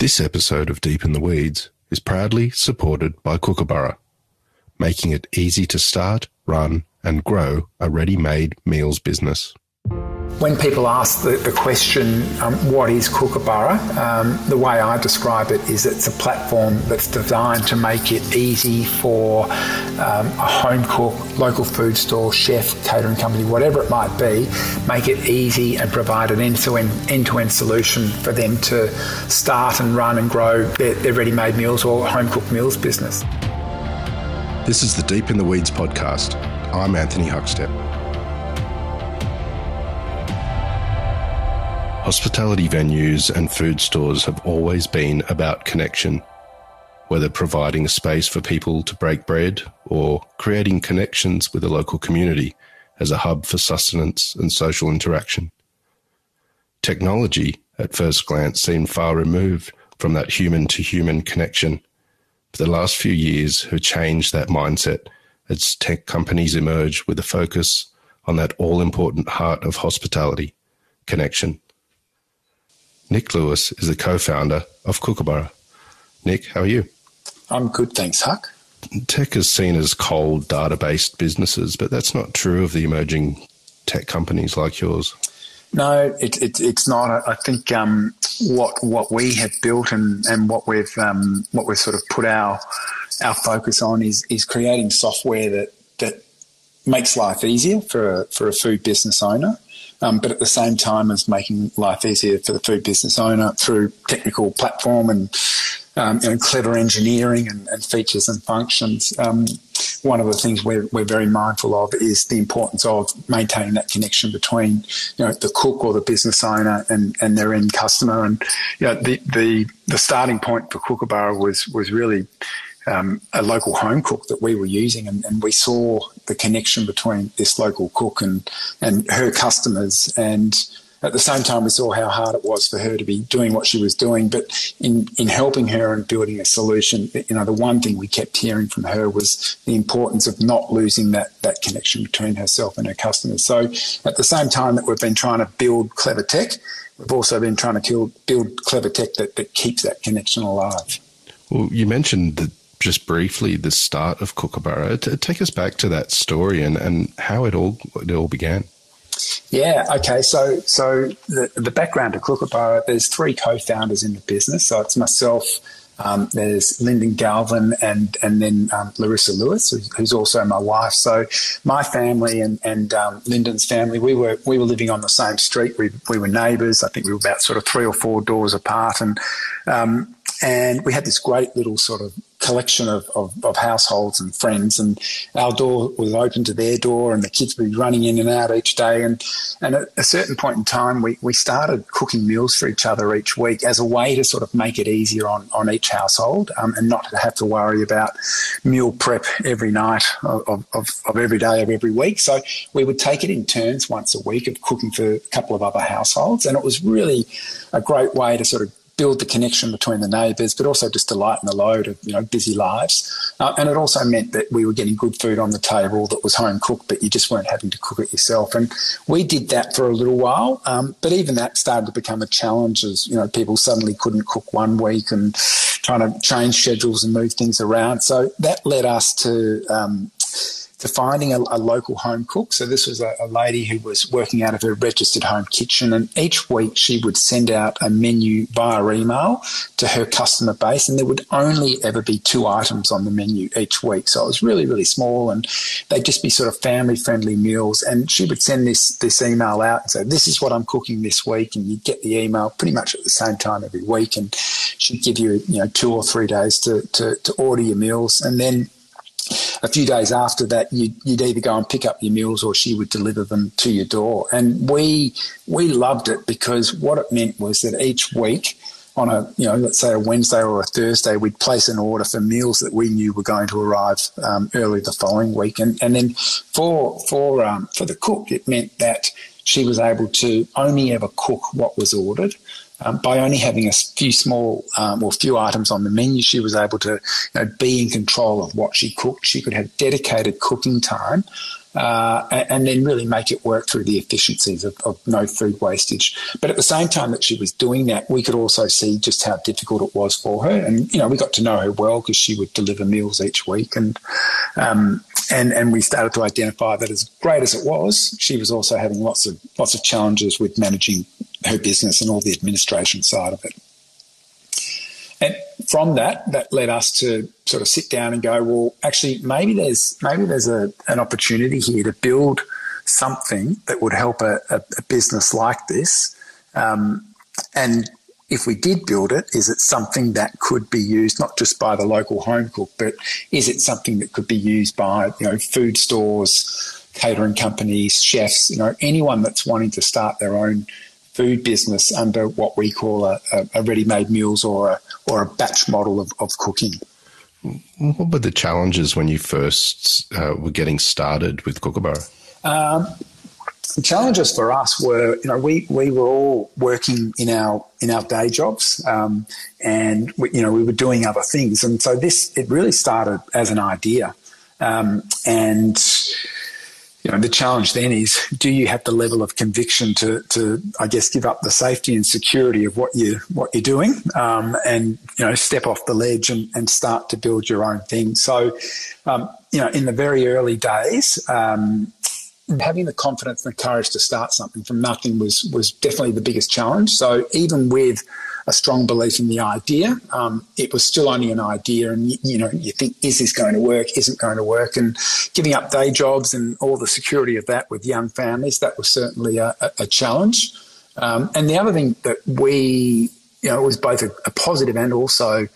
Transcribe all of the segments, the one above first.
This episode of Deep in the Weeds is proudly supported by Kookaburra, making it easy to start, run, and grow a ready made meals business. When people ask the, the question, um, what is Kookaburra? Um, the way I describe it is it's a platform that's designed to make it easy for um, a home cook, local food store, chef, catering company, whatever it might be, make it easy and provide an end-to-end, solution for them to start and run and grow their, their ready-made meals or home cooked meals business. This is the Deep in the Weeds podcast. I'm Anthony Huckstep. Hospitality venues and food stores have always been about connection, whether providing a space for people to break bread or creating connections with the local community as a hub for sustenance and social interaction. Technology, at first glance, seemed far removed from that human to human connection. But the last few years have changed that mindset as tech companies emerge with a focus on that all important heart of hospitality connection. Nick Lewis is the co-founder of Kookaburra. Nick, how are you? I'm good, thanks, Huck. Tech is seen as cold data-based businesses, but that's not true of the emerging tech companies like yours. No, it, it, it's not. I think um, what what we have built and, and what we've um, what we've sort of put our our focus on is is creating software that that makes life easier for a, for a food business owner um, but at the same time as making life easier for the food business owner through technical platform and um, you know, clever engineering and, and, features and functions. Um, one of the things we're, we're very mindful of is the importance of maintaining that connection between you know the cook or the business owner and, and their end customer. And you know, the, the the starting point for Kookaburra was was really um, a local home cook that we were using, and, and, we saw the connection between this local cook and and her customers, and at the same time we saw how hard it was for her to be doing what she was doing. But in in helping her and building a solution, you know, the one thing we kept hearing from her was the importance of not losing that that connection between herself and her customers. So at the same time that we've been trying to build clever tech, we've also been trying to build clever tech that, that keeps that connection alive. Well, you mentioned that just briefly the start of Kookaburra. Take us back to that story and, and how it all it all began. Yeah. Okay. So so the the background of Kookaburra. There's three co-founders in the business. So it's myself. Um, there's Lyndon Galvin and and then um, Larissa Lewis, who's, also my wife. So my family and and um, Lyndon's family, we were we were living on the same street. We we were neighbours. I think we were about sort of three or four doors apart, and um, and we had this great little sort of collection of, of, of, households and friends and our door was open to their door and the kids would be running in and out each day and and at a certain point in time we, we started cooking meals for each other each week as a way to sort of make it easier on, on each household um, and not have to worry about meal prep every night of, of, of every day of every week. So we would take it in turns once a week of cooking for a couple of other households and it was really a great way to sort of build the connection between the neighbours, but also just to lighten the load of you know busy lives. Uh, and it also meant that we were getting good food on the table that was home cooked, but you just weren't having to cook it yourself. And we did that for a little while, um, but even that started to become a challenge as you know people suddenly couldn't cook one week and trying to change schedules and move things around. So that led us to um, to finding a, a, local home cook. So this was a, a, lady who was working out of her registered home kitchen, and each week she would send out a menu via email to her customer base, and there would only ever be two items on the menu each week. So it was really, really small, and they'd just be sort of family-friendly meals. And she would send this this email out and say, "This is what I'm cooking this week," and you'd get the email pretty much at the same time every week, and she'd give you you know two or three days to to, to order your meals, and then a few days after that, you'd, you'd, either go and pick up your meals or she would deliver them to your door. And we we loved it because what it meant was that each week on a you know let's say a Wednesday or a Thursday, we'd place an order for meals that we knew were going to arrive um, early the following week. And and then for for um, for the cook, it meant that she was able to only ever cook what was ordered um, by only having a few small um, or few items on the menu, she was able to you know, be in control of what she cooked. She could have dedicated cooking time uh, and then really make it work through the efficiencies of, of, no food wastage. But at the same time that she was doing that, we could also see just how difficult it was for her. And, you know, we got to know her well because she would deliver meals each week. And, um, and, and we started to identify that as great as it was, she was also having lots of, lots of challenges with managing her business and all the administration side of it. And from that, that led us to sort of sit down and go, well, actually, maybe there's maybe there's a, an opportunity here to build something that would help a, a, a business like this. Um, and if we did build it, is it something that could be used not just by the local home cook, but is it something that could be used by you know food stores, catering companies, chefs, you know anyone that's wanting to start their own food business under what we call a, a ready-made meals or a or a batch model of, of cooking. What were the challenges when you first uh, were getting started with Kookaburra? Um, the challenges for us were, you know, we, we were all working in our in our day jobs, um, and we, you know we were doing other things, and so this it really started as an idea, um, and you know, the challenge then is do you have the level of conviction to, to I guess, give up the safety and security of what you what you're doing, um, and you know, step off the ledge and, and start to build your own thing. So, um, you know, in the very early days, um, having the confidence and the courage to start something from nothing was was definitely the biggest challenge. So even with a strong belief in the idea. Um, it was still only an idea, and you, you, know, you think, is this going to work? Isn't going to work? And giving up day jobs and all the security of that with young families, that was certainly a, a challenge. Um, and the other thing that we, you know, was both a, a positive and also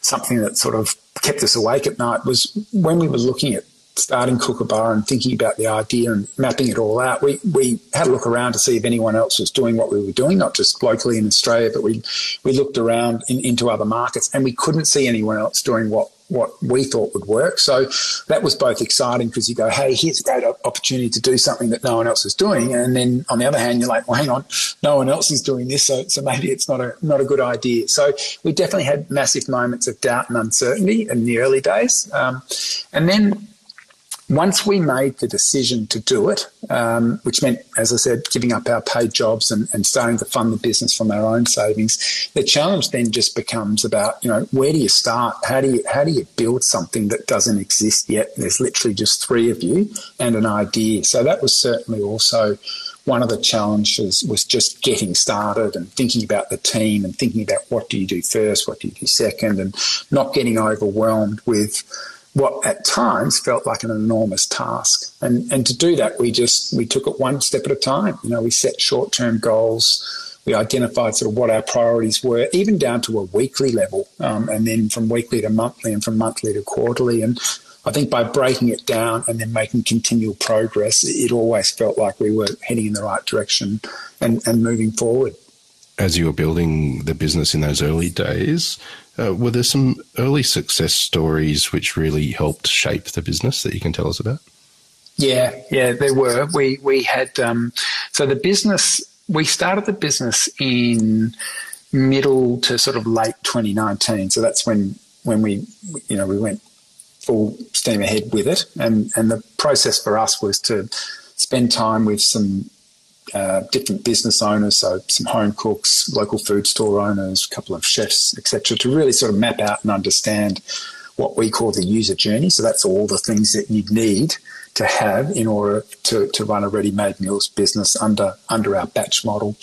something that sort of kept us awake at night was when we were looking at starting Kookaburra and thinking about the idea and mapping it all out, we, we had a look around to see if anyone else was doing what we were doing, not just locally in Australia, but we, we looked around in, into other markets and we couldn't see anyone else doing what, what we thought would work. So that was both exciting because you go, hey, here's a great opportunity to do something that no one else is doing. And then on the other hand, you're like, well, hang on, no one else is doing this. So, so maybe it's not a, not a good idea. So we definitely had massive moments of doubt and uncertainty in the early days. Um, and then once we made the decision to do it, um, which meant, as I said, giving up our paid jobs and, and, starting to fund the business from our own savings, the challenge then just becomes about, you know, where do you start? How do you how do you build something that doesn't exist yet? There's literally just three of you and an idea. So that was certainly also one of the challenges was just getting started and thinking about the team and thinking about what do you do first, what do you do second, and not getting overwhelmed with what at times felt like an enormous task. And, and to do that, we just, we took it one step at a time. You know, we set short-term goals. We identified sort of what our priorities were, even down to a weekly level, um, and then from weekly to monthly and from monthly to quarterly. And I think by breaking it down and then making continual progress, it always felt like we were heading in the right direction and, and moving forward. As you were building the business in those early days, uh, were there some early success stories which really helped shape the business that you can tell us about? Yeah, yeah, there were. We we had um, so the business. We started the business in middle to sort of late 2019. So that's when when we you know we went full steam ahead with it, and and the process for us was to spend time with some uh, different business owners, so some home cooks, local food store owners, a couple of chefs, etc., to really sort of map out and understand what we call the user journey. So that's all the things that you'd need to have in order to, to run a ready-made meals business under under our batch model.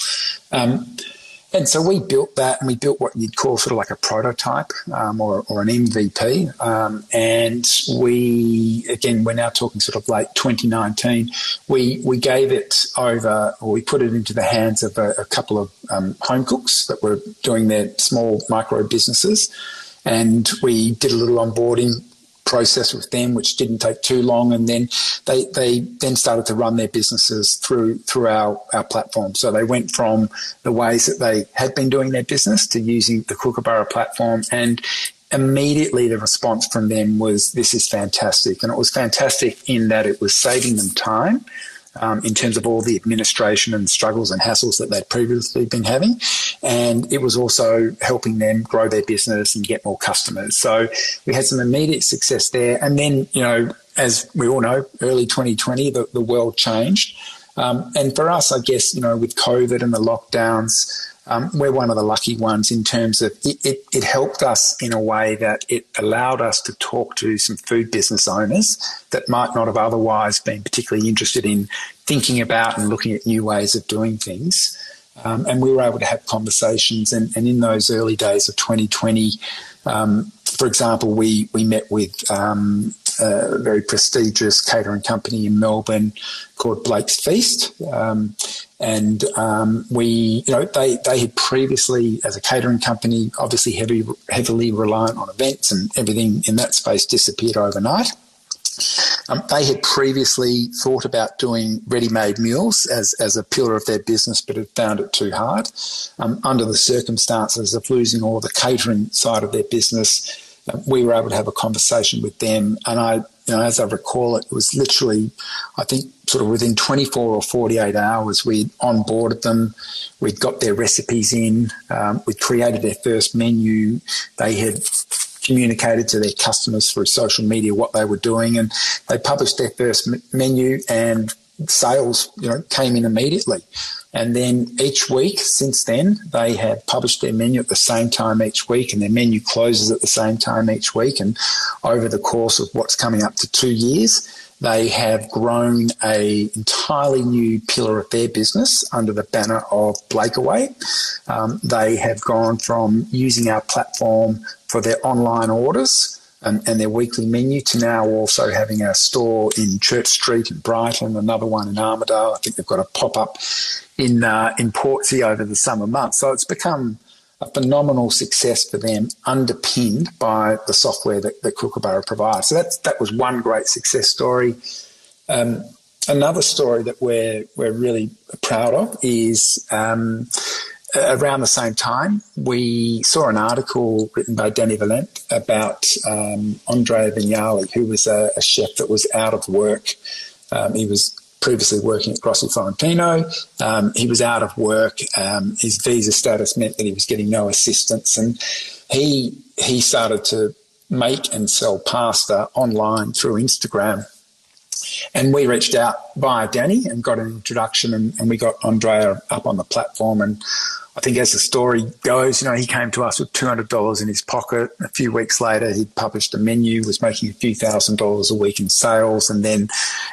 Um, and so we built that and we built what you'd call sort of like a prototype um, or, or an MVP. Um, and we, again, we're now talking sort of late 2019. We, we gave it over or we put it into the hands of a, a couple of um, home cooks that were doing their small micro businesses. And we did a little onboarding process with them, which didn't take too long. And then they, they then started to run their businesses through, through our, our platform. So they went from the ways that they had been doing their business to using the Kookaburra platform. And immediately the response from them was, this is fantastic. And it was fantastic in that it was saving them time. Um, in terms of all the administration and struggles and hassles that they'd previously been having. And it was also helping them grow their business and get more customers. So we had some immediate success there. And then, you know, as we all know, early 2020, the, the world changed. Um, and for us, I guess, you know, with COVID and the lockdowns, um, we're one of the lucky ones in terms of it, it, it, helped us in a way that it allowed us to talk to some food business owners that might not have otherwise been particularly interested in thinking about and looking at new ways of doing things. Um, and we were able to have conversations. And, and in those early days of 2020, um, for example, we, we met with um, a very prestigious catering company in Melbourne called Blake's Feast. Um, and um, we, you know, they, they had previously, as a catering company, obviously heavy, heavily reliant on events and everything in that space disappeared overnight. Um, they had previously thought about doing ready-made meals as, as a pillar of their business, but had found it too hard. Um, under the circumstances of losing all the catering side of their business, we were able to have a conversation with them. And I, you know, as I recall it was literally, I think, sort of within 24 or 48 hours, we'd onboarded them, we'd got their recipes in, um, we'd created their first menu. They had communicated to their customers through social media what they were doing, and they published their first menu and sales, you know, came in immediately. And then each week since then, they have published their menu at the same time each week, and their menu closes at the same time each week. And over the course of what's coming up to two years, they have grown a entirely new pillar of their business under the banner of Blakeaway. Um, they have gone from using our platform for their online orders and, and, their weekly menu to now also having a store in Church Street in Brighton, another one in Armadale. I think they've got a pop up in uh, in Portsea over the summer months. So it's become a phenomenal success for them, underpinned by the software that, that Kookaburra provides. So that's that was one great success story. Um, another story that we're we're really proud of is. Um, around the same time, we saw an article written by Dani Valent about um, Andrea Vignali, who was a, a, chef that was out of work. Um, he was previously working at Grossi Florentino. Um, he was out of work. Um, his visa status meant that he was getting no assistance, and he he started to make and sell pasta online through Instagram. And we reached out via Dani and got an introduction, and, and we got Andrea up on the platform. And I think as the story goes, you know, he came to us with $200 in his pocket. A few weeks later, he'd published a menu, was making a few thousand dollars a week in sales. And then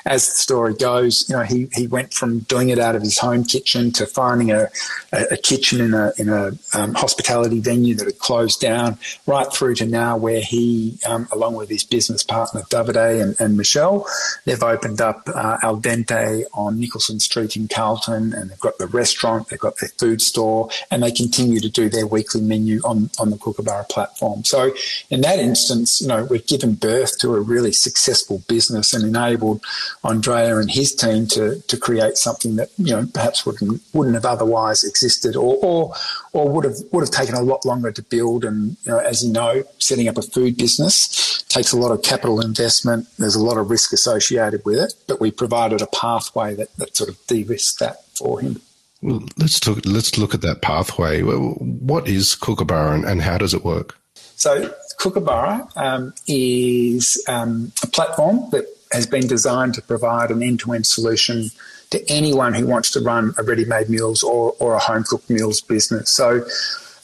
as the story goes, you know, he, he went from doing it out of his home kitchen to finding a, a, a kitchen in a, in a um, hospitality venue that had closed down right through to now where he, um, along with his business partner, Davide and, and Michelle, they've opened up uh, Al Dente on Nicholson Street in Carlton and they've got the restaurant, they've got their food store and they continue to do their weekly menu on, on the Kookaburra platform. So in that instance, you know, we've given birth to a really successful business and enabled Andrea and his team to, to create something that, you know, perhaps wouldn't, wouldn't have otherwise existed or, or, or would have, would have taken a lot longer to build. And, you know, as you know, setting up a food business takes a lot of capital investment. There's a lot of risk associated with it, but we provided a pathway that, that sort of de-risked that for him. Well, let's look. Let's look at that pathway. What is Kookaburra and, and how does it work? So Kookaburra um, is um, a platform that has been designed to provide an end-to-end solution to anyone who wants to run a ready-made meals or, or a home-cooked meals business. So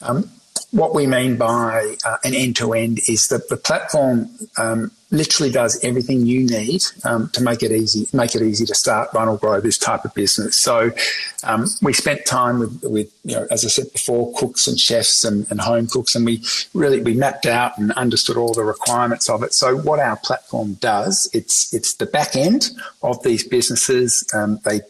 um, what we mean by uh, an end-to-end is that the platform um, literally does everything you need um, to make it easy, make it easy to start, run, or grow this type of business. So um, we spent time with, with, you know, as I said before, cooks and chefs and, and, home cooks, and we really we mapped out and understood all the requirements of it. So what our platform does, it's it's the back end of these businesses. Um, they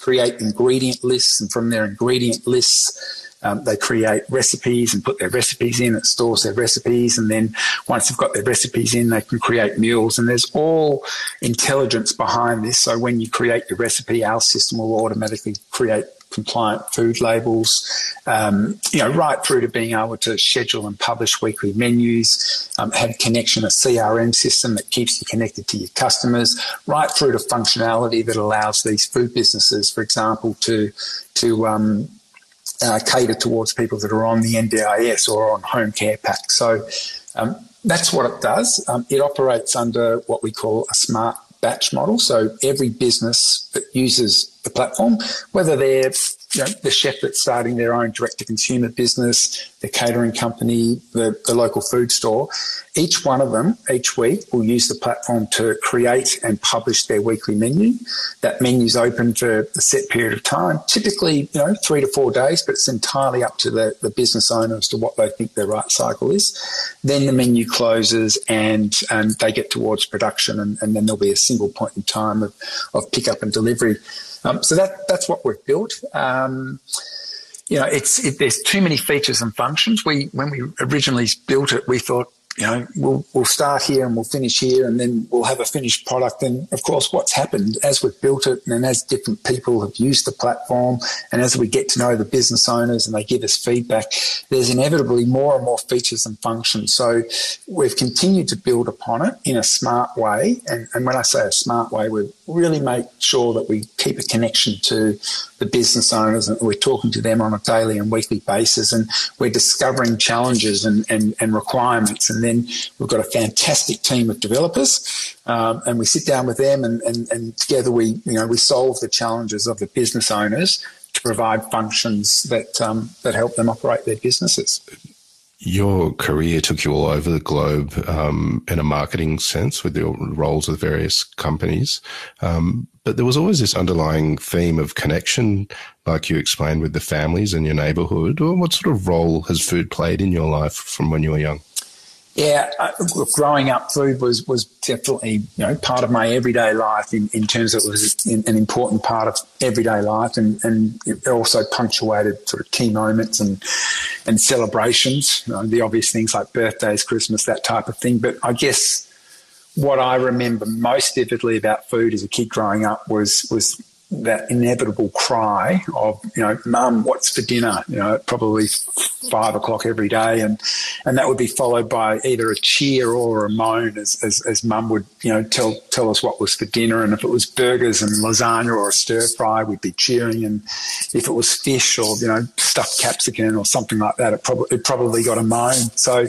create ingredient lists, and from their ingredient lists um, they create recipes and put their recipes in. It stores their recipes, and then once they've got their recipes in, they can create meals. And there's all intelligence behind this. So when you create your recipe, our system will automatically create compliant food labels, um, you know, right through to being able to schedule and publish weekly menus, um, have connection, a CRM system that keeps you connected to your customers, right through to functionality that allows these food businesses, for example, to to um, uh, cater towards people that are on the NDIS or on home care pack. So um, that's what it does. Um, it operates under what we call a smart batch model. So every business that uses the platform, whether they're you know, the chef that's starting their own direct to consumer business, the catering company, the, the local food store, each one of them each week will use the platform to create and publish their weekly menu. That menu is open for a set period of time, typically, you know, three to four days, but it's entirely up to the, the business owner as to what they think their right cycle is. Then the menu closes and um, they get towards production and, and then there'll be a single point in time of, of pickup and delivery. Um, so that that's what we've built. Um, you know, it's it, there's too many features and functions. We when we originally built it, we thought you know, we'll, we'll start here and we'll finish here and then we'll have a finished product. And of course, what's happened as we've built it and as different people have used the platform and as we get to know the business owners and they give us feedback, there's inevitably more and more features and functions. So we've continued to build upon it in a smart way. And, and when I say a smart way, we really make sure that we keep a connection to the business owners and we're talking to them on a daily and weekly basis and we're discovering challenges and, and, and requirements and then we've got a fantastic team of developers um, and we sit down with them and, and, and together we you know we solve the challenges of the business owners to provide functions that um, that help them operate their businesses your career took you all over the globe um, in a marketing sense with your roles with various companies. Um, but there was always this underlying theme of connection, like you explained with the families in your neighborhood. Or what sort of role has food played in your life from when you were young? Yeah, uh, growing up, food was was definitely you know part of my everyday life in, in terms of it was an important part of everyday life, and and it also punctuated sort of key moments and and celebrations, you know, the obvious things like birthdays, Christmas, that type of thing. But I guess what I remember most vividly about food as a kid growing up was was that inevitable cry of, you know, mum, what's for dinner? You know, probably five o'clock every day. And, and that would be followed by either a cheer or a moan as, as, as mum would, you know, tell, tell us what was for dinner. And if it was burgers and lasagna or a stir fry, we'd be cheering. And if it was fish or, you know, stuffed capsicum or something like that, it probably, it probably got a moan. So,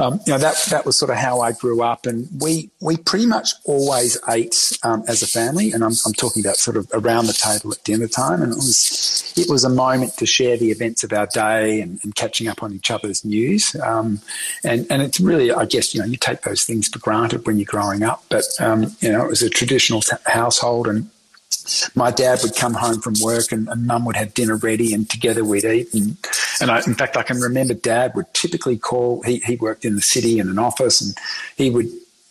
um, you know, that, that was sort of how I grew up. And we, we pretty much always ate um, as a family. And I'm, I'm talking about sort of around the table at dinner time, and it was it was a moment to share the events of our day and, and catching up on each other's news. Um, and and it's really, I guess, you know, you take those things for granted when you're growing up, but um, you know, it was a traditional household and my dad would come home from work and, and mum would have dinner ready and together we'd eat. And, and I, in fact, I can remember dad would typically call, he, he worked in the city in an office and he would,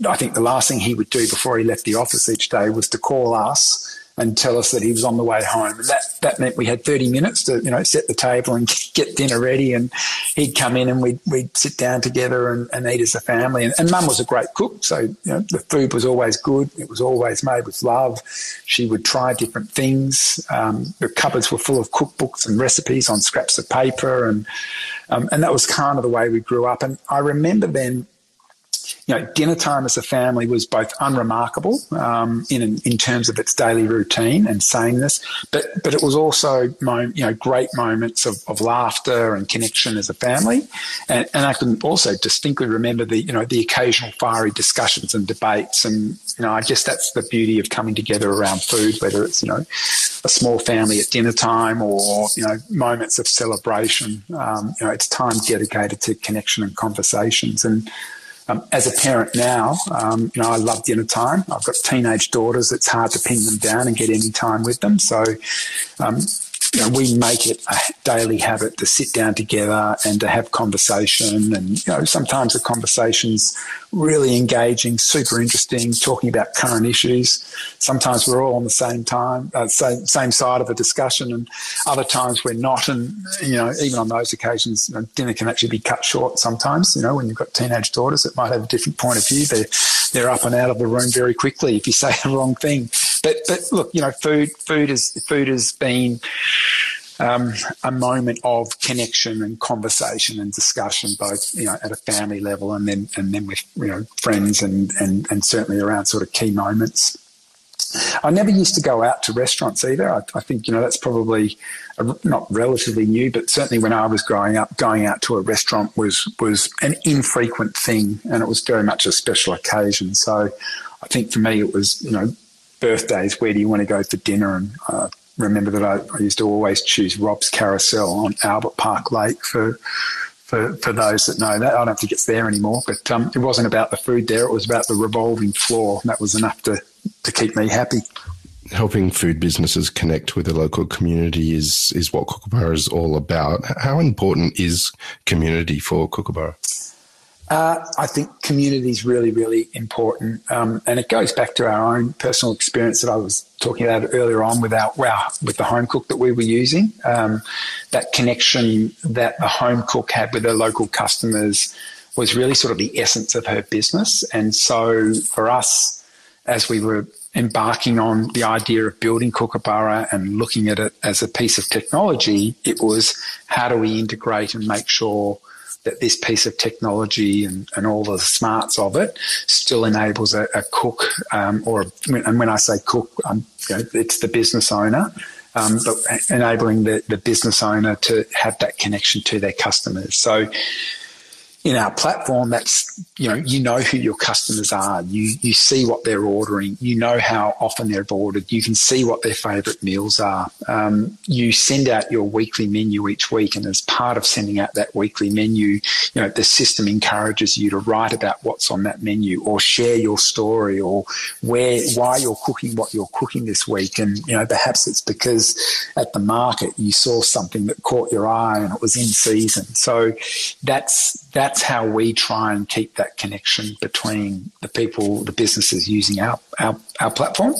I think the last thing he would do before he left the office each day was to call us and tell us that he was on the way home. And that, that meant we had 30 minutes to, you know, set the table and get dinner ready. And he'd come in and we'd, we'd sit down together and, and eat as a family. And, and mum was a great cook. So, you know, the food was always good. It was always made with love. She would try different things. Um, the cupboards were full of cookbooks and recipes on scraps of paper. And, um, and that was kind of the way we grew up. And I remember then you know, dinner time as a family was both unremarkable um, in in terms of its daily routine and sameness, but but it was also you know great moments of, of laughter and connection as a family, and, and I can also distinctly remember the you know the occasional fiery discussions and debates, and you know I guess that's the beauty of coming together around food, whether it's you know a small family at dinner time or you know moments of celebration. Um, you know, it's time dedicated to connection and conversations and um, as a parent now, um, you know, I love dinner time. I've got teenage daughters. It's hard to pin them down and get any time with them. So, um, you know, we make it a daily habit to sit down together and to have conversation. And, you know, sometimes the conversation's really engaging, super interesting, talking about current issues. Sometimes we're all on the same time, uh, same, same side of a discussion, and other times we're not. And, you know, even on those occasions, you know, dinner can actually be cut short sometimes. You know, when you've got teenage daughters, it might have a different point of view. They're, they're up and out of the room very quickly if you say the wrong thing. But but look, you know, food food is food has been um, a moment of connection and conversation and discussion, both you know at a family level and then and then with you know friends and and and certainly around sort of key moments. I never used to go out to restaurants either. I, I think you know that's probably a, not relatively new, but certainly when I was growing up, going out to a restaurant was was an infrequent thing, and it was very much a special occasion. So, I think for me it was you know birthdays. Where do you want to go for dinner? And uh, remember that I, I used to always choose Rob's Carousel on Albert Park Lake for for, for those that know that. I don't think it's there anymore, but um, it wasn't about the food there. It was about the revolving floor. And that was enough to, to keep me happy. Helping food businesses connect with the local community is, is what Kookaburra is all about. How important is community for Kookaburra? Uh, I think community is really, really important. Um, and it goes back to our own personal experience that I was talking about earlier on with our, with the home cook that we were using. Um, that connection that the home cook had with her local customers was really sort of the essence of her business. And so for us, as we were embarking on the idea of building Kookaburra and looking at it as a piece of technology, it was how do we integrate and make sure that this piece of technology and, and all the smarts of it still enables a, a cook um, or and when I say cook, um, you know, it's the business owner. Um, but enabling the, the business owner to have that connection to their customers. So in our platform, that's you know you know who your customers are. You you see what they're ordering. You know how often they've ordered. You can see what their favourite meals are. Um, you send out your weekly menu each week, and as part of sending out that weekly menu, you know the system encourages you to write about what's on that menu or share your story or where why you're cooking what you're cooking this week. And you know perhaps it's because at the market you saw something that caught your eye and it was in season. So that's that's how we try and keep that connection between the people, the businesses using our, our, our platform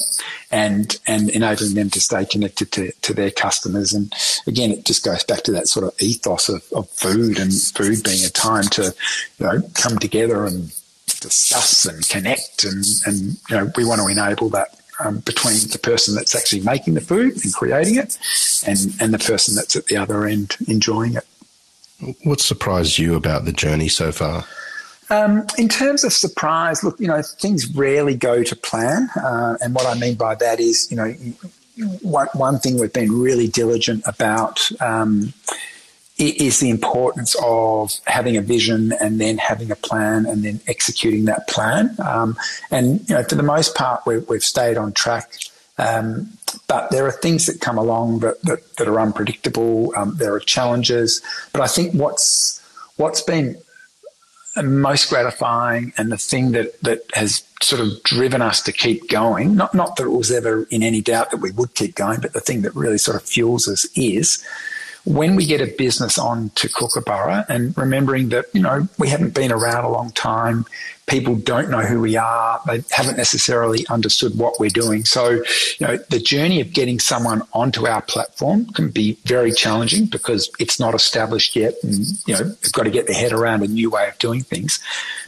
and, and enabling them to stay connected to, to their customers. And again, it just goes back to that sort of ethos of, of food and food being a time to, you know, come together and discuss and connect. And, and you know, we want to enable that um, between the person that's actually making the food and creating it and, and the person that's at the other end enjoying it. What surprised you about the journey so far? Um, in terms of surprise, look, you know, things rarely go to plan. Uh, and what I mean by that is, you know, one, one thing we've been really diligent about um, is the importance of having a vision and then having a plan and then executing that plan. Um, and, you know, for the most part, we have stayed on track. Um, but there are things that come along that, that, that are unpredictable. Um, there are challenges. But I think what's what's been most gratifying and the thing that, that has sort of driven us to keep going, not, not that it was ever in any doubt that we would keep going, but the thing that really sort of fuels us is when we get a business on to Kookaburra and remembering that, you know, we haven't been around a long time, people don't know who we are. They haven't necessarily understood what we're doing. So, you know, the journey of getting someone onto our platform can be very challenging because it's not established yet. And, you know, they've got to get their head around a new way of doing things.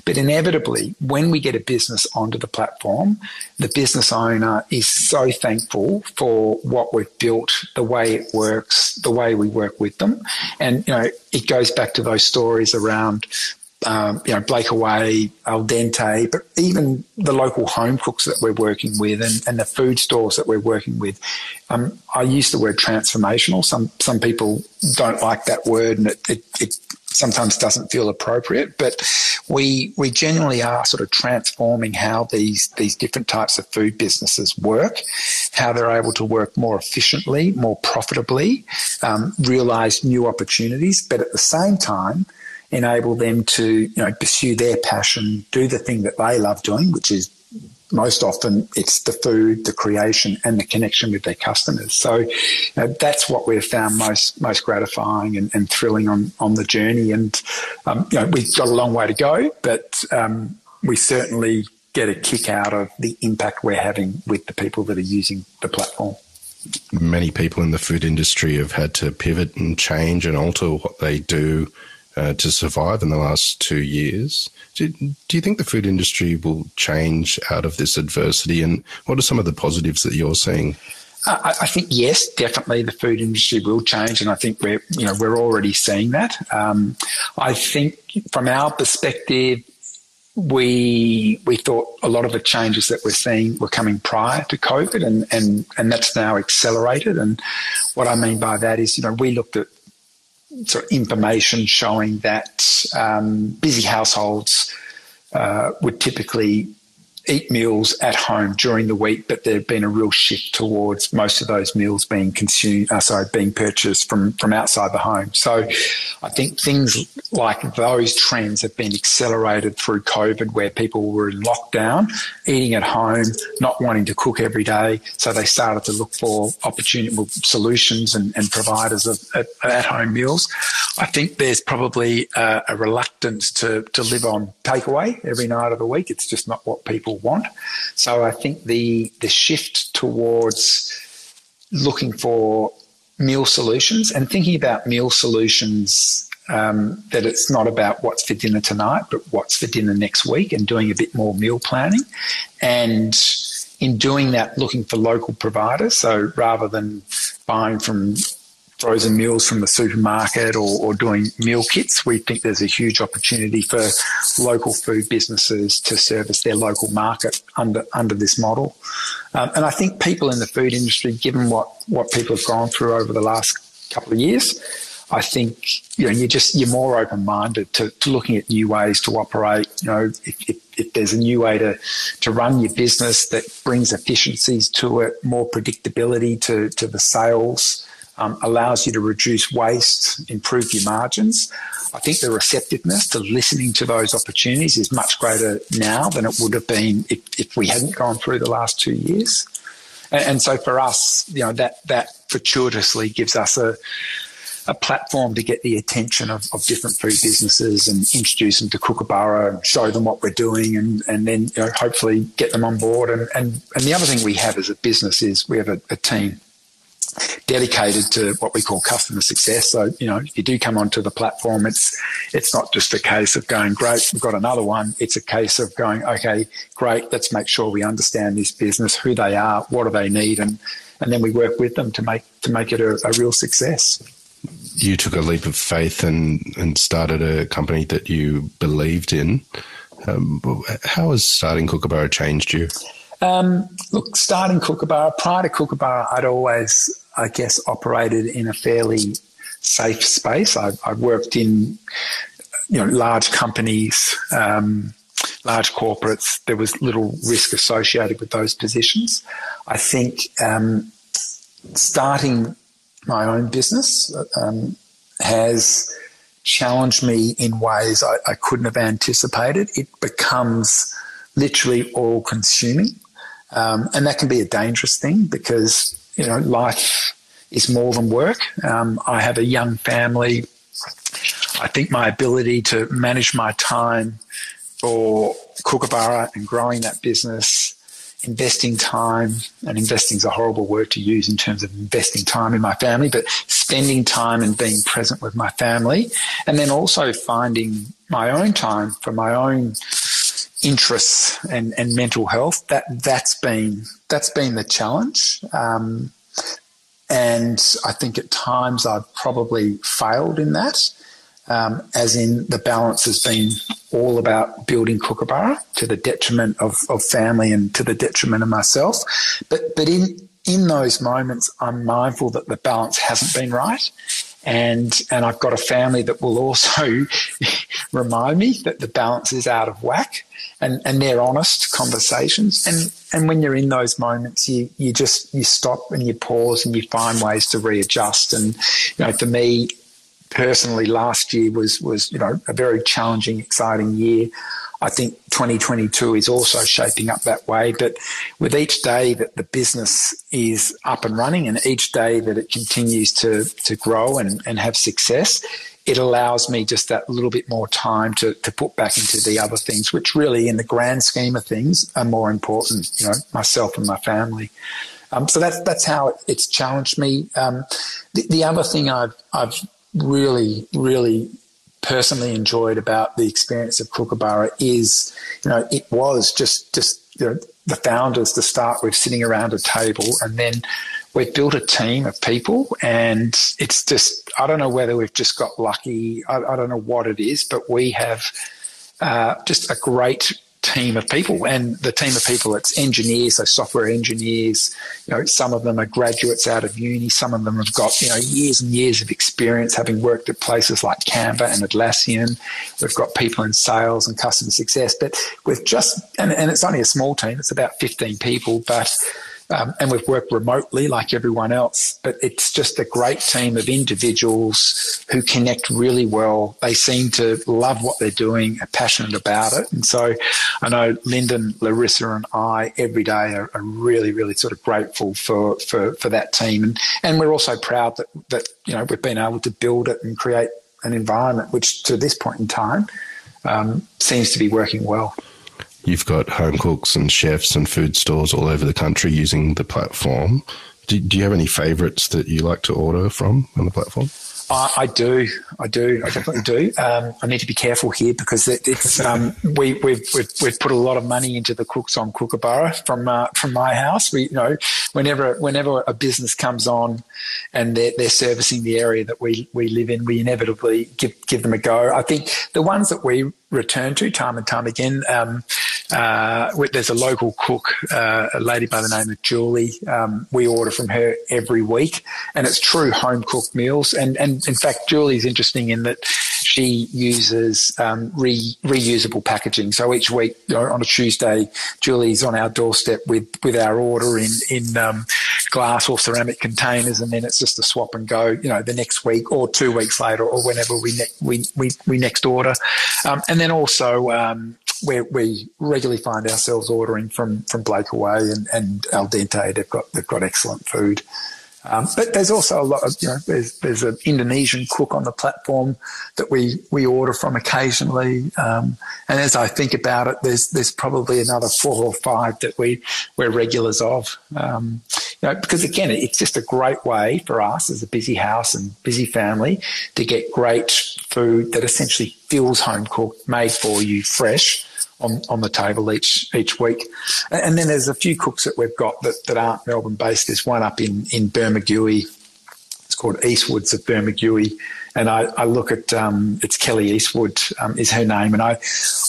But inevitably, when we get a business onto the platform, the business owner is so thankful for what we've built, the way it works, the way we work with them. And, you know, it goes back to those stories around um, you know, Blakeaway, Al Dente, but even the local home cooks that we're working with and, and the food stores that we're working with. Um, I use the word transformational. Some some people don't like that word, and it, it, it sometimes doesn't feel appropriate. But we we genuinely are sort of transforming how these these different types of food businesses work, how they're able to work more efficiently, more profitably, um, realize new opportunities, but at the same time enable them to you know pursue their passion, do the thing that they love doing, which is most often it's the food, the creation, and the connection with their customers. So that's what we've found most most gratifying and, and thrilling on on the journey. And um, you know, we've got a long way to go, but um, we certainly get a kick out of the impact we're having with the people that are using the platform. Many people in the food industry have had to pivot and change and alter what they do uh, to survive in the last two years. Do, do you think the food industry will change out of this adversity? And what are some of the positives that you're seeing? I, I, think yes, definitely the food industry will change, and I think we're you know we're already seeing that. Um, I think from our perspective, we we thought a lot of the changes that we're seeing were coming prior to COVID, and and and that's now accelerated. And what I mean by that is, you know, we looked at sort of information showing that um, busy households uh, would typically eat meals at home during the week, but there'd been a real shift towards most of those meals being consumed, uh, sorry, being purchased from, from outside the home. So I think things like those trends have been accelerated through COVID where people were in lockdown, eating at home, not wanting to cook every day. So they started to look for opportunity solutions and, and providers of at home meals. I think there's probably a, a reluctance to, to live on takeaway every night of the week. It's just not what people people want. So I think the the shift towards looking for meal solutions and thinking about meal solutions um, that it's not about what's for dinner tonight, but what's for dinner next week, and doing a bit more meal planning, and in doing that, looking for local providers. So rather than buying from frozen meals from the supermarket or, or, doing meal kits, we think there's a huge opportunity for local food businesses to service their local market under under this model. Um, and I think people in the food industry, given what what people have gone through over the last couple of years, I think you know you're just you're more open minded to, to looking at new ways to operate. You know, if, if, if, there's a new way to to run your business that brings efficiencies to it, more predictability to to the sales um, allows you to reduce waste, improve your margins. I think the receptiveness to listening to those opportunities is much greater now than it would have been if, if we hadn't gone through the last two years. And, and so for us, you know, that, that fortuitously gives us a, a platform to get the attention of, of, different food businesses and introduce them to Kookaburra show them what we're doing and, and then you know, hopefully get them on board. And, and, and the other thing we have as a business is we have a, a team dedicated to what we call customer success. So, you know, if you do come onto the platform, it's it's not just a case of going, great, we've got another one. It's a case of going, okay, great, let's make sure we understand this business, who they are, what do they need, and and then we work with them to make to make it a, a real success. You took a leap of faith and and started a company that you believed in. Um, how has starting Kookaburra changed you? Um, look, starting Kookaburra, prior to Kookaburra, I'd always I guess, operated in a fairly safe space. I've, I've worked in, you know, large companies, um, large corporates. There was little risk associated with those positions. I think um, starting my own business um, has challenged me in ways I, I couldn't have anticipated. It becomes literally all consuming. Um, and that can be a dangerous thing because you know, life is more than work. Um, I have a young family. I think my ability to manage my time for Kookaburra and growing that business, investing time, and investing is a horrible word to use in terms of investing time in my family, but spending time and being present with my family, and then also finding my own time for my own interests and, and mental health. That that's been that's been the challenge. Um, and I think at times I've probably failed in that, um, as in the balance has been all about building Kookaburra to the detriment of, of family and to the detriment of myself. But but in in those moments, I'm mindful that the balance hasn't been right and and I've got a family that will also remind me that the balance is out of whack and and they're honest conversations. And and when you're in those moments you you just you stop and you pause and you find ways to readjust. And you know for me personally last year was was you know a very challenging exciting year. I think 2022 is also shaping up that way. But with each day that the business is up and running and each day that it continues to, to grow and, and have success, it allows me just that little bit more time to, to put back into the other things, which really, in the grand scheme of things, are more important, you know, myself and my family. Um, so that's, that's how it's challenged me. Um, the, the other thing I've, I've really, really personally enjoyed about the experience of Kookaburra is, you know, it was just just you know, the founders to start with sitting around a table, and then we've built a team of people, and it's just I don't know whether we've just got lucky. I, I don't know what it is, but we have uh, just a great team of people and the team of people it's engineers so software engineers. You know some of them are graduates out of uni. Some of them have got you know years and years of experience having worked at places like canva and atlassian. We've got people in sales and customer success but we've just and, and it's only a small team it's about 15 people but um, and we've worked remotely like everyone else, but it's just a great team of individuals who connect really well. They seem to love what they're doing, are passionate about it. And so I know Lyndon, Larissa, and I every day are, are really, really sort of grateful for, for, for that team. And, and we're also proud that, that, you know, we've been able to build it and create an environment which to this point in time um, seems to be working well. You've got home cooks and chefs and food stores all over the country using the platform. Do, do you have any favorites that you like to order from on the platform? I, do, I do, I definitely do. Um, I need to be careful here because it, it's um, we, we've, we've we've put a lot of money into the cooks on Cookaborough from uh, from my house. We you know whenever whenever a business comes on and they're, they're servicing the area that we we live in, we inevitably give give them a go. I think the ones that we return to time and time again. Um, uh, there's a local cook, uh, a lady by the name of Julie. Um, we order from her every week, and it's true home cooked meals. And and in fact, Julie's interesting in that she uses um, re, reusable packaging. So each week on a Tuesday, Julie's on our doorstep with with our order in in um, glass or ceramic containers, and then it's just a swap and go. You know, the next week or two weeks later, or whenever we ne- we, we we next order, um, and then also um, we regularly find ourselves ordering from from Blakeaway and, and Al Dente. They've got they've got excellent food. Um, but there's also a lot of, you know, there's, there's an Indonesian cook on the platform that we, we order from occasionally. Um, and as I think about it, there's, there's probably another four or five that we, we're regulars of. Um, you know, because again, it's just a great way for us as a busy house and busy family to get great food that essentially feels home cooked, made for you, fresh on, on the table each each week. And then there's a few cooks that we've got that, that aren't Melbourne based. There's one up in, in Bermagui. It's called Eastwoods of Bermagui and I, I look at um, it's Kelly Eastwood um, is her name, and I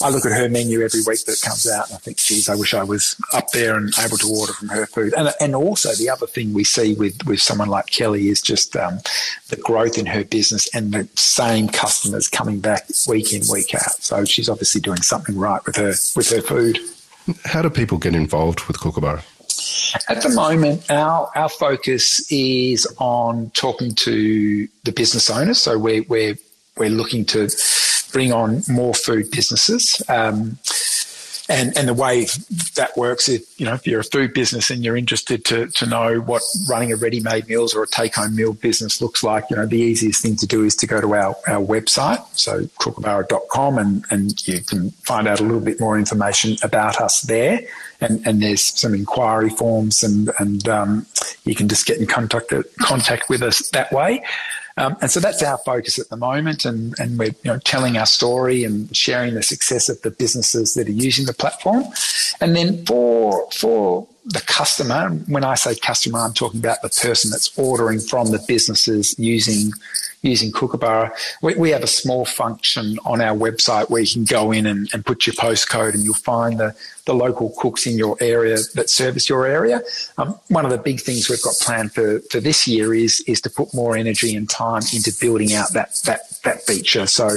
I look at her menu every week that comes out, and I think, geez, I wish I was up there and able to order from her food. And and also the other thing we see with with someone like Kelly is just um, the growth in her business and the same customers coming back week in week out. So she's obviously doing something right with her with her food. How do people get involved with Cookaborough? At the moment, our, our focus is on talking to the business owners. So we're, we're, we're looking to bring on more food businesses. Um, and and the way that works is you know if you're a food business and you're interested to to know what running a ready-made meals or a take-home meal business looks like you know the easiest thing to do is to go to our, our website so cookaborough.com and and you can find out a little bit more information about us there. And and there's some inquiry forms and and um, you can just get in contact contact with us that way um, and so that's our focus at the moment, and, and we're you know, telling our story and sharing the success of the businesses that are using the platform. And then for for the customer, when I say customer, I'm talking about the person that's ordering from the businesses using using Cookaborough. We, we have a small function on our website where you can go in and, and put your postcode and you'll find the, the local cooks in your area that service your area. Um, one of the big things we've got planned for, for this year is is to put more energy and time into building out that that that feature. So,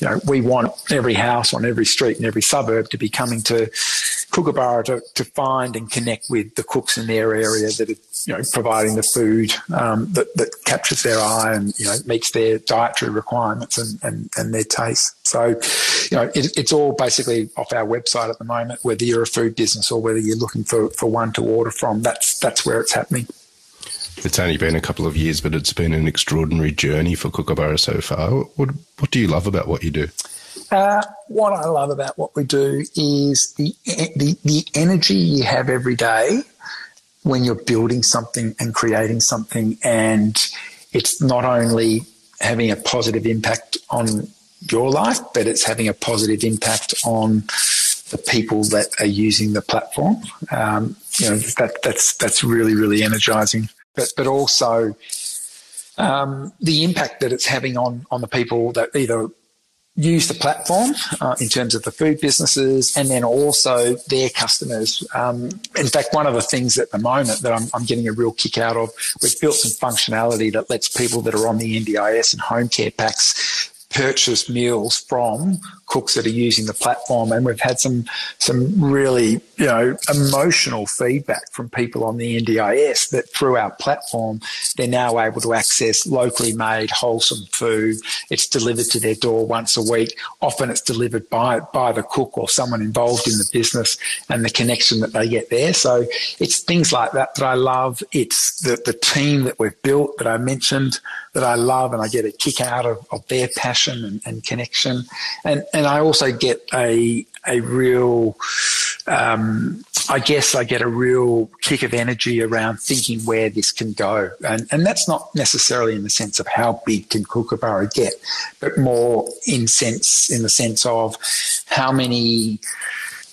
you know, we want every house on every street and every suburb to be coming to Cookaborough to, to find and connect with the cooks in their area that are you know providing the food um, that, that captures their eye and you know meets their dietary requirements and, and, and their taste. So, you know, it, it's all basically off our website at the moment. Whether you're a food business or whether you're looking for, for one to order from, that's that's where it's happening. It's only been a couple of years, but it's been an extraordinary journey for Cookaborough so far. What what do you love about what you do? Uh, what I love about what we do is the, the the energy you have every day when you're building something and creating something, and it's not only having a positive impact on your life, but it's having a positive impact on the people that are using the platform. Um, you know that that's that's really really energizing. but but also um, the impact that it's having on on the people that either use the platform uh, in terms of the food businesses and then also their customers. Um, in fact, one of the things at the moment that I'm, I'm, getting a real kick out of, we've built some functionality that lets people that are on the NDIS and home care packs purchase meals from cooks that are using the platform, and we've had some some really you know emotional feedback from people on the NDIS that through our platform they're now able to access locally made wholesome food. It's delivered to their door once a week. Often it's delivered by by the cook or someone involved in the business, and the connection that they get there. So it's things like that that I love. It's the the team that we've built that I mentioned that I love, and I get a kick out of, of their passion and, and connection, and and I also get a a real, um, I guess I get a real kick of energy around thinking where this can go, and and that's not necessarily in the sense of how big can Cookaborough get, but more in sense in the sense of how many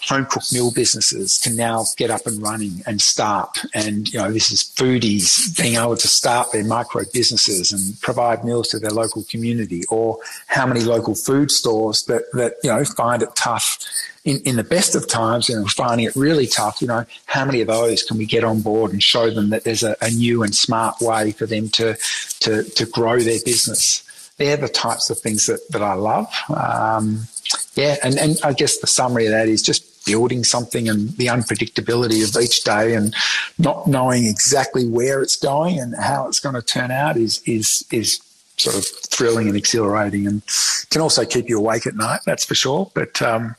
home cooked meal businesses can now get up and running and start. And, you know, this is foodies being able to start their micro businesses and provide meals to their local community or how many local food stores that, that, you know, find it tough in, in the best of times and finding it really tough, you know, how many of those can we get on board and show them that there's a, a new and smart way for them to, to, to grow their business? They're the types of things that, that I love. Um, yeah, and, and I guess the summary of that is just building something and the unpredictability of each day and not knowing exactly where it's going and how it's going to turn out is is is sort of thrilling and exhilarating and can also keep you awake at night that's for sure but um,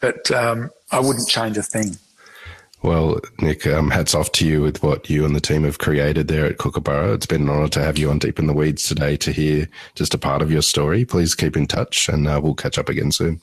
but um, I wouldn't change a thing well, Nick, um, hats off to you with what you and the team have created there at Cookaborough. It's been an honour to have you on Deep in the Weeds today to hear just a part of your story. Please keep in touch and uh, we'll catch up again soon.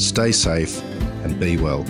Stay safe and be well.